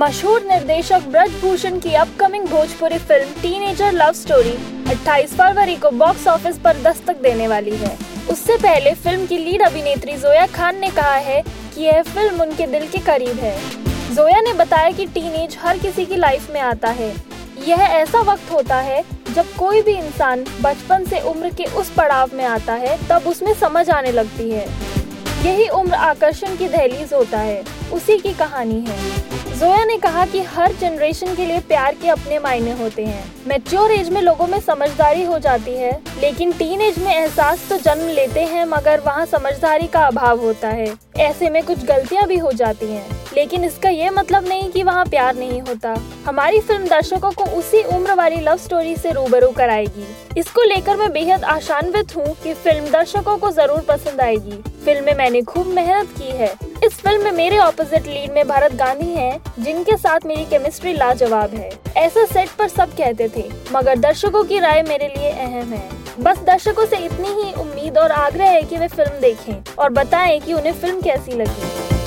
मशहूर निर्देशक ब्रजभूषण की upcoming Bhojpuri film teenager love story 28 फरवरी को बॉक्स ऑफ़िस पर दस्तक देने वाली है। उससे पहले फ़िल्म की लीड अभिनेत्री जोया खान ने कहा है कि यह फ़िल्म उनके दिल के करीब है। जोया ने बताया कि टीनेज हर किसी की लाइफ में आता है। यह ऐसा वक्त होता है जब कोई भी इंसान बचपन से उम्र के उस पड़ाव में आता है, तब उसमें समझ आने लगती है। यही उम्र आकर्षण की दहलीज होता है। उसी की कहानी है। जोया ने कहा कि हर जनरेशन के लिए प्यार के अपने मायने होते हैं। मेच्योर एज में लोगों में समझदारी हो जाती है, लेकिन टीन एज में एहसास तो जन्म लेते हैं, मगर वहाँ समझदारी का अभाव होता है। ऐसे में कुछ गलतियाँ भी हो जाती हैं, लेकिन इसका ये मतलब नहीं कि वहाँ प्यार नहीं होता। हमारी फ़िल्म दर्शकों को उसी उम्र वाली लव स्टोरी से रूबरू कराएगी। इसको लेकर मैं बेहद आशान्वित हूँ कि फ़िल्म दर्शकों को ज़रूर पसंद आएगी। फ़िल्म में मैंने खूब मेहनत की है। इस फ़िल्म में मेरे ऑपोजिट लीड में भरत गांधी हैं, जिनके साथ मेरी केमिस्ट्री लाजवाब है। ऐसा सेट पर सब कहते थे मगर दर्शकों की राय मेरे लिए अहम है। बस दर्शकों से इतनी ही उम्मीद और आग्रह है कि वे फ़िल्म देखें और बताएँ कि उन्हें फ़िल्म कैसी लगी।